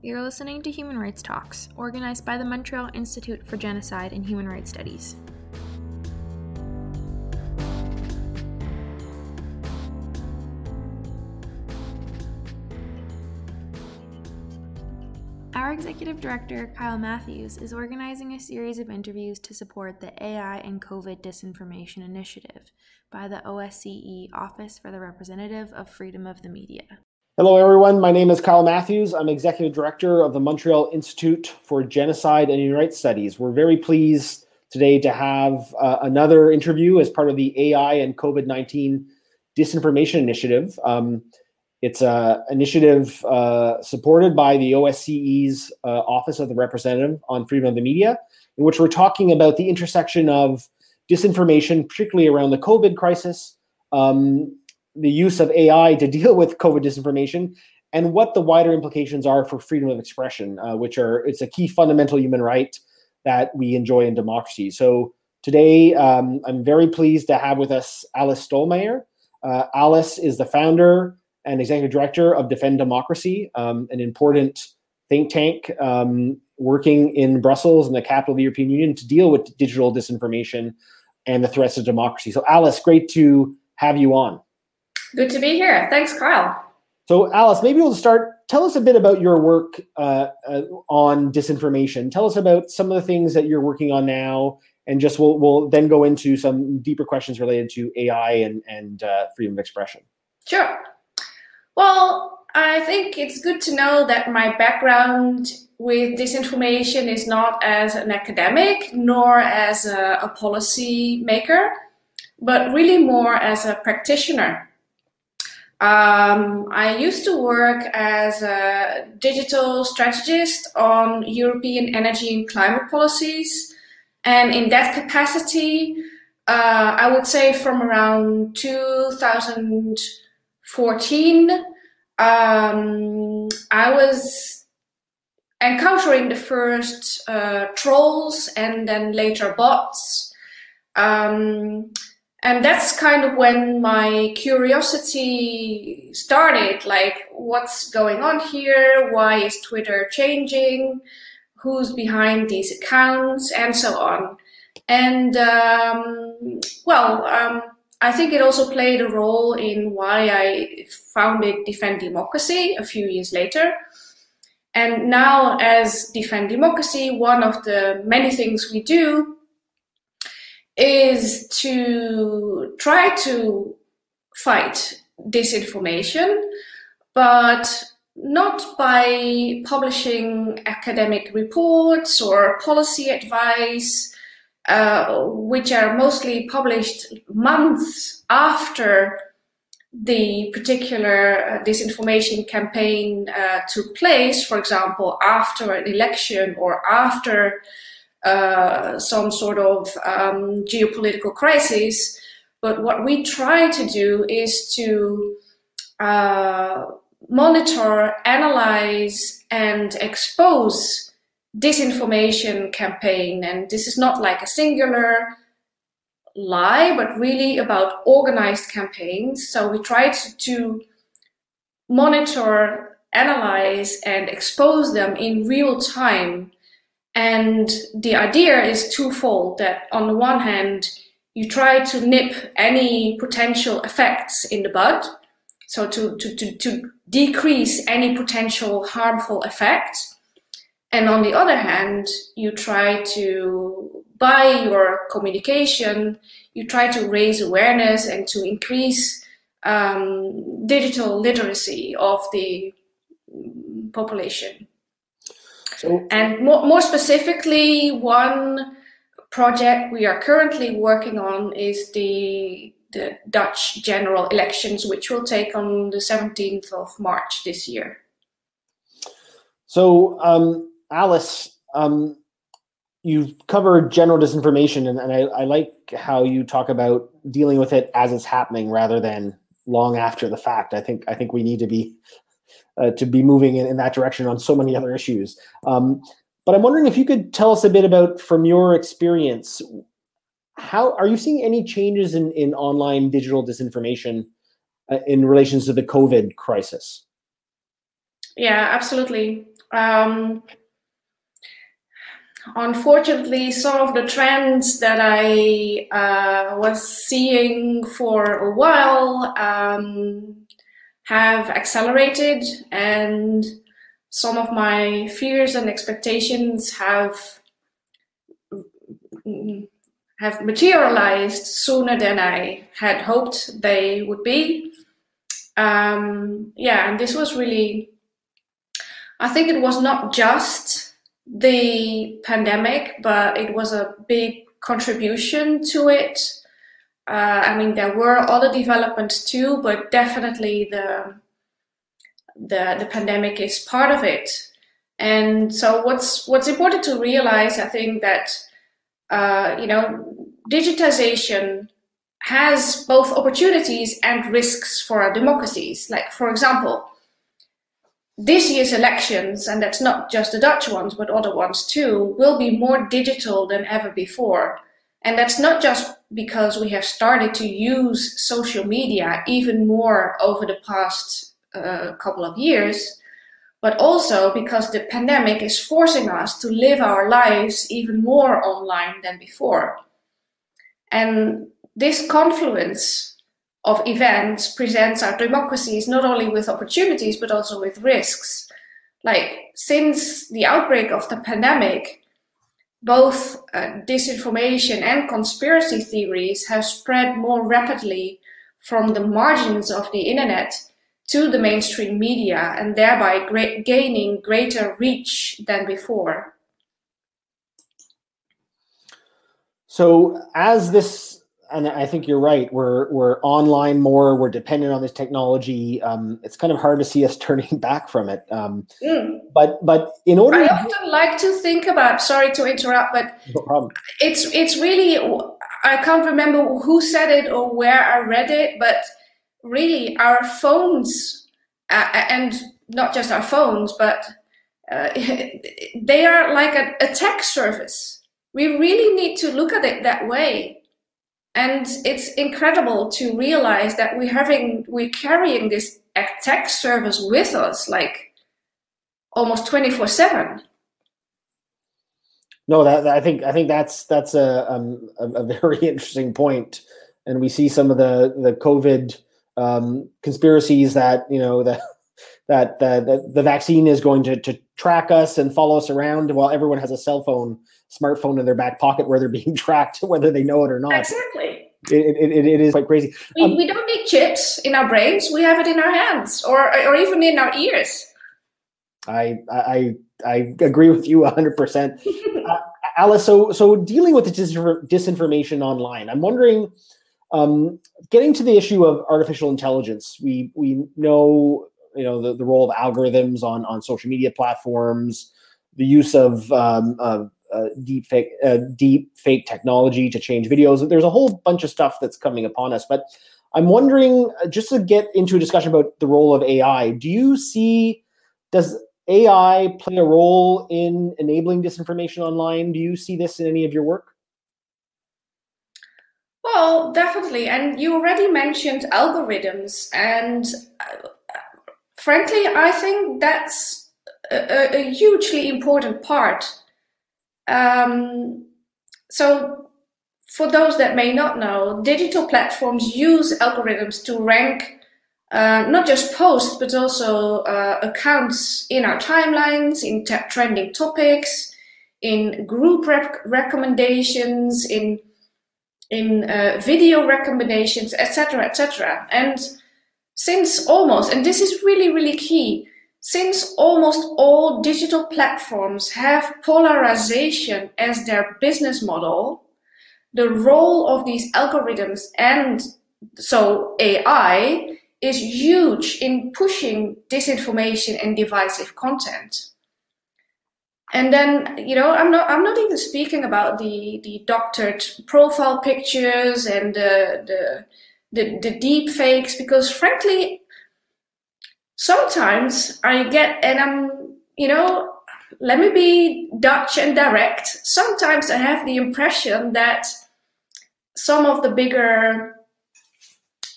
You're listening to Human Rights Talks, organized by the Montreal Institute for Genocide and Human Rights Studies. Our executive director, Kyle Matthews, is organizing a series of interviews to support the AI and COVID Disinformation Initiative by the OSCE Office for the Representative of Freedom of the Media. Hello, everyone. My name is Kyle Matthews. I'm executive director of the Montreal Institute for Genocide and Human Rights Studies. We're very pleased today to have uh, another interview as part of the AI and COVID 19 Disinformation Initiative. Um, it's an initiative uh, supported by the OSCE's uh, Office of the Representative on Freedom of the Media, in which we're talking about the intersection of disinformation, particularly around the COVID crisis, um, the use of AI to deal with COVID disinformation, and what the wider implications are for freedom of expression, uh, which are it's a key fundamental human right that we enjoy in democracy. So today, um, I'm very pleased to have with us Alice Stollmeyer. Uh, Alice is the founder and executive director of Defend Democracy, um, an important think tank um, working in Brussels and the capital of the European Union to deal with digital disinformation and the threats to democracy. So, Alice, great to have you on. Good to be here. Thanks, Kyle. So, Alice, maybe we'll start. Tell us a bit about your work uh, uh, on disinformation. Tell us about some of the things that you're working on now, and just we'll we'll then go into some deeper questions related to AI and and uh, freedom of expression. Sure. Well, I think it's good to know that my background with disinformation is not as an academic nor as a, a policy maker, but really more as a practitioner. Um, I used to work as a digital strategist on European energy and climate policies. And in that capacity, uh, I would say from around 2014, um, I was encountering the first uh, trolls and then later bots. Um, and that's kind of when my curiosity started like, what's going on here? Why is Twitter changing? Who's behind these accounts? And so on. And um, well, um, I think it also played a role in why I founded Defend Democracy a few years later. And now, as Defend Democracy, one of the many things we do is to try to fight disinformation, but not by publishing academic reports or policy advice uh, which are mostly published months after the particular uh, disinformation campaign uh, took place, for example, after an election or after uh, some sort of um, geopolitical crisis. But what we try to do is to uh, monitor, analyze, and expose disinformation campaign. And this is not like a singular lie, but really about organized campaigns. So we try to, to monitor, analyze, and expose them in real time. And the idea is twofold that on the one hand, you try to nip any potential effects in the bud. So to, to, to, to decrease any potential harmful effects and on the other hand, you try to, by your communication, you try to raise awareness and to increase um, digital literacy of the population. So, and more, more specifically, one project we are currently working on is the the Dutch general elections, which will take on the 17th of March this year. So, um, Alice, um, you've covered general disinformation, and, and I, I, like how you talk about dealing with it as it's happening rather than long after the fact. I think I think we need to be uh, to be moving in, in, that direction on so many other issues. Um, but I'm wondering if you could tell us a bit about, from your experience, how are you seeing any changes in, in online digital disinformation uh, in relation to the COVID crisis? Yeah, absolutely. um, unfortunately, some of the trends that I uh, was seeing for a while um, have accelerated, and some of my fears and expectations have have materialized sooner than I had hoped they would be. Um, yeah, and this was really, I think it was not just the pandemic, but it was a big contribution to it. Uh, I mean, there were other developments too, but definitely the the the pandemic is part of it. And so, what's what's important to realize, I think, that uh, you know, digitization has both opportunities and risks for our democracies. Like, for example, this year's elections, and that's not just the Dutch ones, but other ones too, will be more digital than ever before. And that's not just because we have started to use social media even more over the past uh, couple of years, but also because the pandemic is forcing us to live our lives even more online than before. And this confluence of events presents our democracies not only with opportunities but also with risks. Like since the outbreak of the pandemic, both uh, disinformation and conspiracy theories have spread more rapidly from the margins of the internet to the mainstream media and thereby gaining greater reach than before. So, as this and I think you're right. We're we're online more. We're dependent on this technology. Um, it's kind of hard to see us turning back from it. Um, mm. But but in order, I often like to think about. Sorry to interrupt, but no. It's it's really I can't remember who said it or where I read it, but really our phones uh, and not just our phones, but uh, they are like a, a tech service. We really need to look at it that way and it's incredible to realize that we're having we're carrying this tech service with us like almost 24 7 no that, i think i think that's that's a, um, a, very interesting point. And we see some of the the covid um, conspiracies that you know that that the, the vaccine is going to, to track us and follow us around while everyone has a cell phone smartphone in their back pocket where they're being tracked, whether they know it or not. Exactly. It, it, it is quite crazy. We, um, we don't need chips in our brains. We have it in our hands or, or even in our ears. I, I, I agree with you 100%. uh, Alice, so, so dealing with the disinformation online, I'm wondering, um, getting to the issue of artificial intelligence, we, we know, you know, the, the role of algorithms on, on social media platforms, the use of, um, of uh, deep fake uh, deep fake technology to change videos. There's a whole bunch of stuff that's coming upon us. But I'm wondering, uh, just to get into a discussion about the role of AI, do you see does AI play a role in enabling disinformation online? Do you see this in any of your work? Well, definitely. And you already mentioned algorithms. And uh, frankly, I think that's a, a, hugely important part um, so, for those that may not know, digital platforms use algorithms to rank uh, not just posts, but also uh, accounts in our timelines, in t- trending topics, in group rec- recommendations, in in uh, video recommendations, etc., etc. And since almost, and this is really, really key, since almost all digital platforms have polarization as their business model, the role of these algorithms and so AI is huge in pushing disinformation and divisive content. And then, you know, I'm not I'm not even speaking about the the doctored profile pictures and the the the, the deep fakes because frankly sometimes I get, and I'm, you know, let me be Dutch and direct. Sometimes I have the impression that some of the bigger,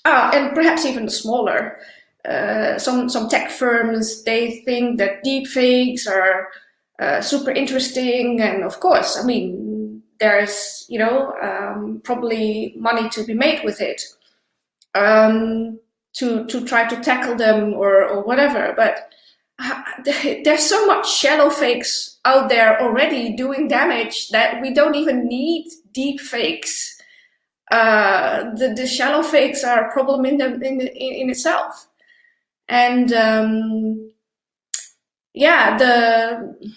uh, and perhaps even the smaller, uh, some some tech firms they think that deepfakes are uh, super interesting, and of course, I mean, there's you know um, probably money to be made with it um, to to try to tackle them or or whatever, but. Uh, there's so much shallow fakes out there already doing damage that we don't even need deep fakes. Uh, the, the shallow fakes are a problem in, them, in, in, in itself and um, yeah the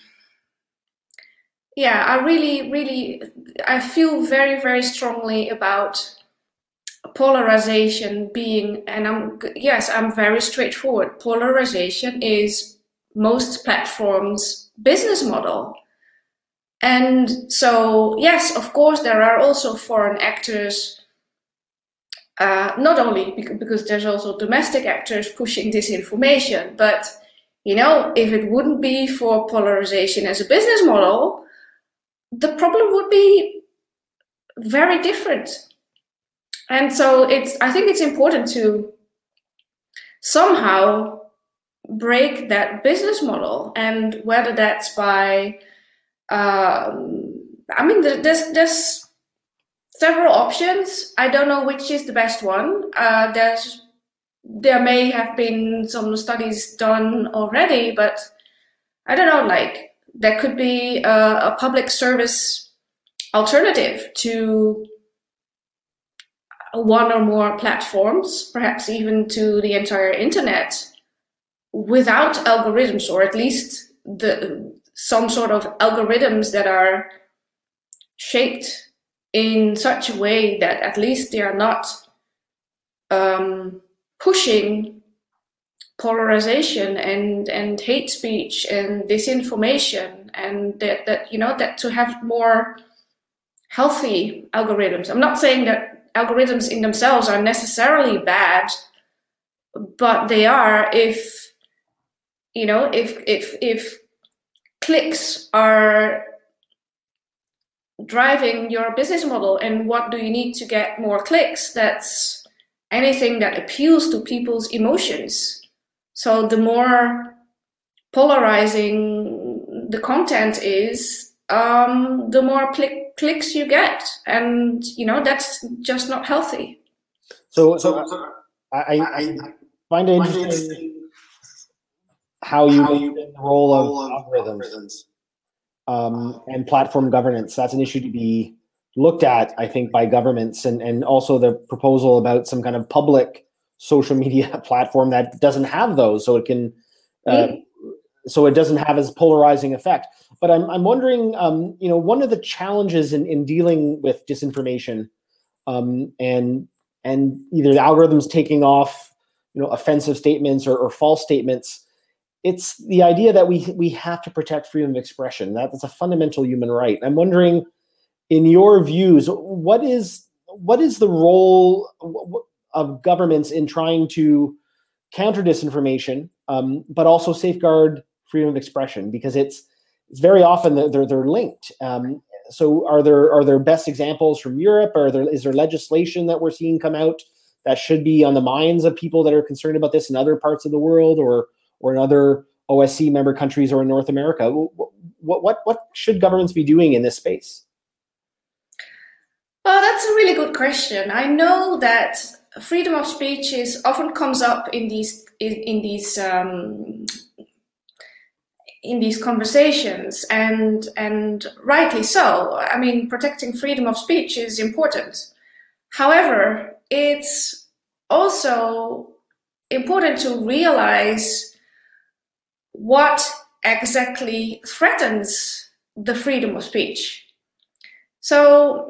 yeah i really really i feel very very strongly about polarization being and i'm yes i'm very straightforward polarization is most platforms business model and so yes of course there are also foreign actors uh, not only because there's also domestic actors pushing disinformation, but you know, if it wouldn't be for polarization as a business model, the problem would be very different. And so it's I think it's important to somehow break that business model and whether that's by um, I mean there's there's several options. I don't know which is the best one. Uh, there's there may have been some studies done already, but I don't know. Like there could be a, a public service alternative to one or more platforms, perhaps even to the entire internet, without algorithms, or at least the some sort of algorithms that are shaped in such a way that at least they are not um, pushing polarization and and hate speech and disinformation and that that you know that to have more healthy algorithms. I'm not saying that algorithms in themselves are necessarily bad but they are if you know if if if clicks are driving your business model and what do you need to get more clicks that's anything that appeals to people's emotions. So the more polarizing the content is um, the more click, clicks you get and you know that's just not healthy so, so uh, I, I, find it interesting how you, how you the role of algorithms. algorithms um, and platform governance. That's an issue to be looked at, I think, by governments, and and also the proposal about some kind of public social media platform that doesn't have those, so it can. Uh, so it doesn't have as polarizing effect. But I'm, I'm wondering, um, you know, one of the challenges in, in dealing with disinformation um, and and either the algorithms taking off, you know, offensive statements or, or false statements it's the idea that we we have to protect freedom of expression. That, That's a fundamental human right. I'm wondering, in your views, what is what is the role of governments in trying to counter disinformation, um, but also safeguard freedom of expression? Because it's it's very often they're they're linked. Um, so, are there are there best examples from Europe? Or there is there legislation that we're seeing come out that should be on the minds of people that are concerned about this in other parts of the world, or or in other OSCE member countries or in North America? What, what, what should governments be doing in this space? Well, that's a really good question. I know that freedom of speech is often comes up in these in, in these um, in these conversations, and and rightly so. I mean, protecting freedom of speech is important. However, it's also important to realize what exactly threatens the freedom of speech. So,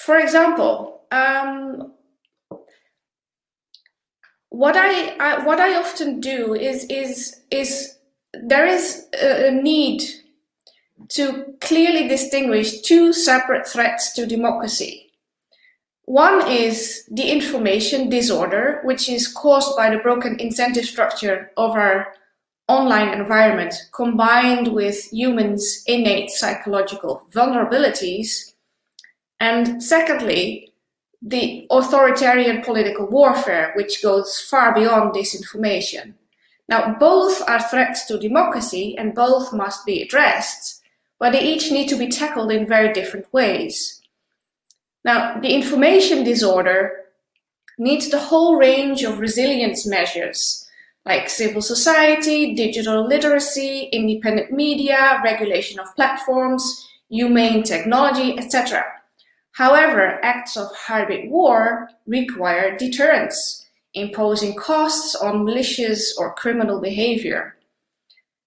for example, um, what I, I, what I often do is is is there is a, a need to clearly distinguish two separate threats to democracy. One is the information disorder, which is caused by the broken incentive structure of our online environment combined with humans' innate psychological vulnerabilities. And secondly, the authoritarian political warfare, which goes far beyond disinformation. Now, both are threats to democracy and both must be addressed, but they each need to be tackled in very different ways. Now, the information disorder needs the whole range of resilience measures like civil society, digital literacy, independent media, regulation of platforms, humane technology, etc. However, acts of hybrid war require deterrence, imposing costs on malicious or criminal behavior.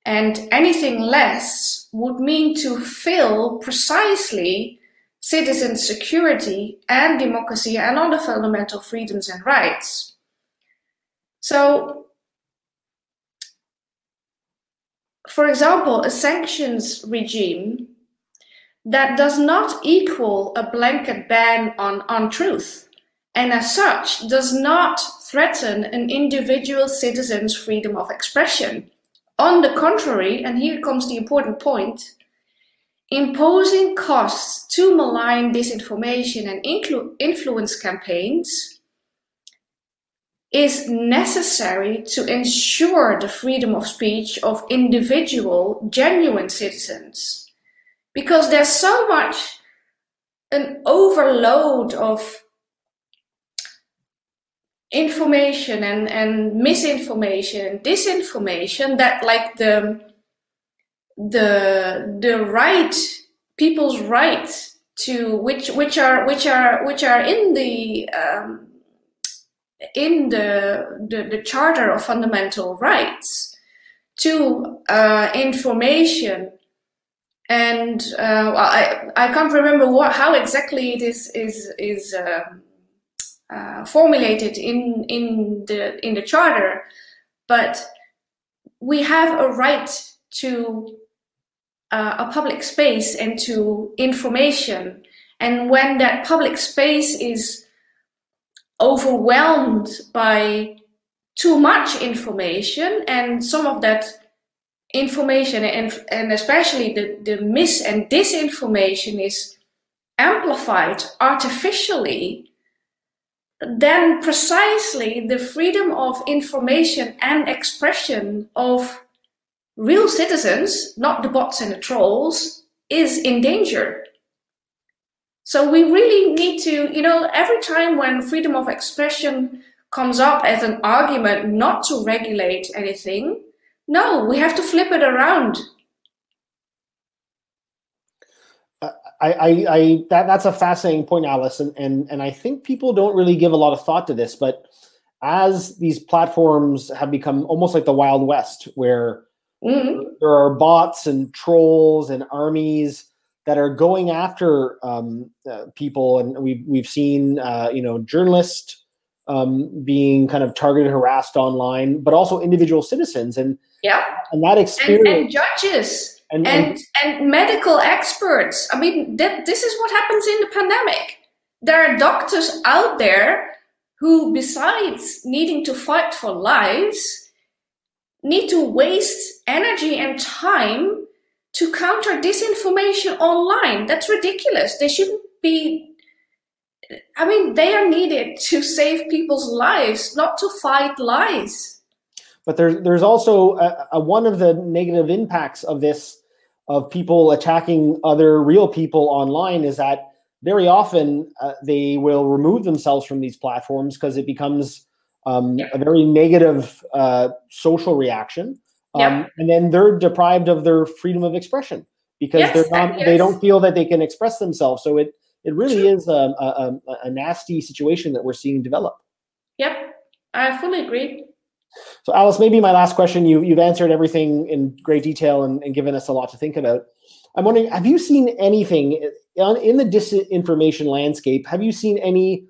And anything less would mean to fail precisely citizen security and democracy and other fundamental freedoms and rights. So, for example, a sanctions regime that does not equal a blanket ban on untruth, and as such does not threaten an individual citizen's freedom of expression. On the contrary, and here comes the important point, imposing costs to malign disinformation and influ- influence campaigns is necessary to ensure the freedom of speech of individual, genuine citizens because there's so much an overload of information and, and misinformation and disinformation that like the the the right people's right to which which are which are which are in the um, in the, the the charter of fundamental rights to uh, information and uh, I I can't remember what how exactly it is is uh, uh, formulated in in the in the charter, but we have a right to uh, a public space and to information, and when that public space is overwhelmed by too much information and some of that information and, and especially the, the mis and disinformation is amplified artificially, then precisely the freedom of information and expression of real citizens, not the bots and the trolls, is in danger. So we really need to, you know, every time when freedom of expression comes up as an argument not to regulate anything, no, we have to flip it around. I, I, I that that's a fascinating point, Alice, and, and and I think people don't really give a lot of thought to this, but as these platforms have become almost like the Wild West, where mm-hmm. there are bots and trolls and armies that are going after um, uh, people, and we've we've seen uh, you know journalists um, being kind of targeted, harassed online, but also individual citizens, and yeah. And that experience. And, and judges and, and, and, medical experts. I mean, that, this is what happens in the pandemic. There are doctors out there who, besides needing to fight for lives, need to waste energy and time to counter disinformation online. That's ridiculous. They shouldn't be. I mean, they are needed to save people's lives, not to fight lies. But there's there's also a, a, one of the negative impacts of this of people attacking other real people online is that very often uh, they will remove themselves from these platforms because it becomes um, a very negative uh, social reaction, um, and then they're deprived of their freedom of expression because yes, they're not yes. they don't feel that they can express themselves. So it it really is a, a, a nasty situation that we're seeing develop. Yep, I fully agree. So, Alice, maybe my last question. You you've answered everything in great detail and, and given us a lot to think about. I'm wondering, have you seen anything in the disinformation landscape? Have you seen any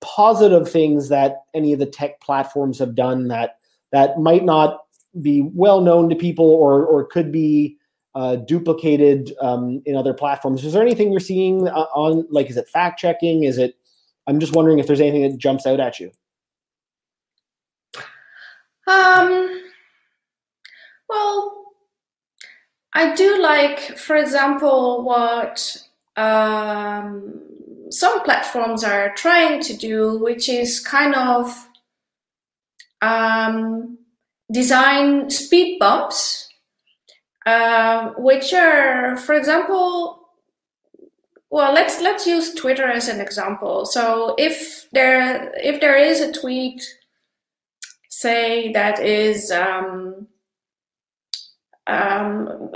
positive things that any of the tech platforms have done that that might not be well known to people or or could be uh, duplicated um, in other platforms? Is there anything you're seeing uh, on like is it fact checking? Is it? I'm just wondering if there's anything that jumps out at you. Um, well, I do like, for example, what um, some platforms are trying to do, which is kind of um, design speed bumps, uh, which are, for example, well, let's let's use Twitter as an example. So if there if there is a tweet, say that is, um, um,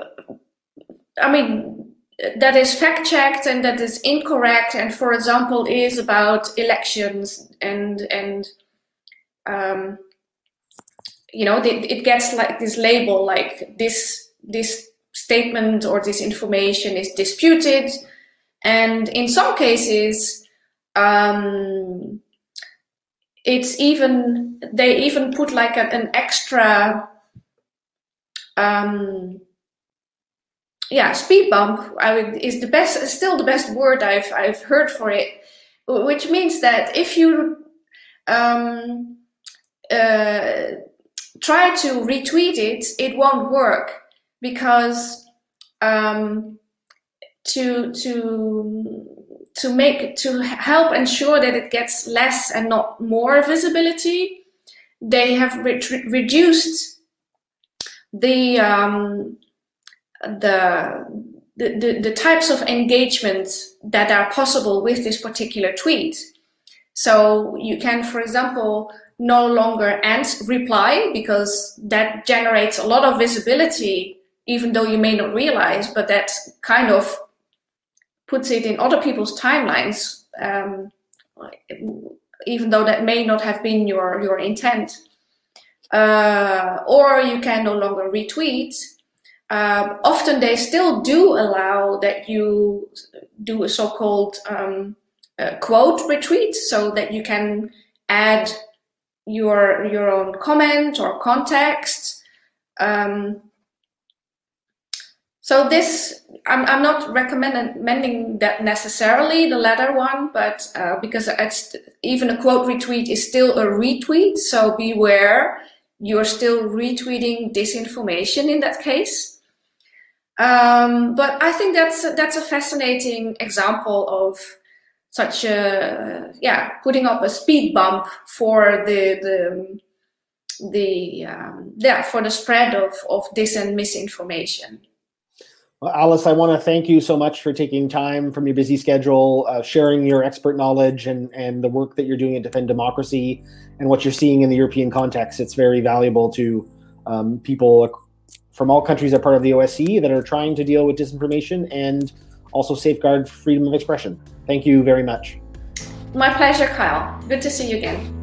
I mean, that is fact checked and that is incorrect, and for example, is about elections and and um, you know it, gets like this label like this this statement or this information is disputed. And in some cases, um, it's even they even put like a, an extra um, yeah speed bump I would, is the best still the best word I've I've heard for it, which means that if you um, uh, try to retweet it, it won't work because um, to to to make to help ensure that it gets less and not more visibility they have re- reduced the, um, the, the the types of engagement that are possible with this particular tweet. So you can for example no longer and reply because that generates a lot of visibility even though you may not realize but that kind of puts it in other people's timelines, um, even though that may not have been your your intent. Uh, or you can no longer retweet. Uh, often they still do allow that you do a so-called um, uh, quote retweet, so that you can add your your own comment or context. Um, so this, I'm, I'm not recommending that necessarily the latter one, but uh, because it's even a quote retweet is still a retweet. So beware, you're still retweeting disinformation in that case. Um, but I think that's that's a fascinating example of such a yeah putting up a speed bump for the the the um, yeah for the spread of of dis and misinformation. Well, Alice, I want to thank you so much for taking time from your busy schedule, uh, sharing your expert knowledge and, and the work that you're doing at Defend Democracy and what you're seeing in the European context. It's very valuable to um, people from all countries that are part of the OSCE that are trying to deal with disinformation and also safeguard freedom of expression. Thank you very much. My pleasure, Kyle. Good to see you again.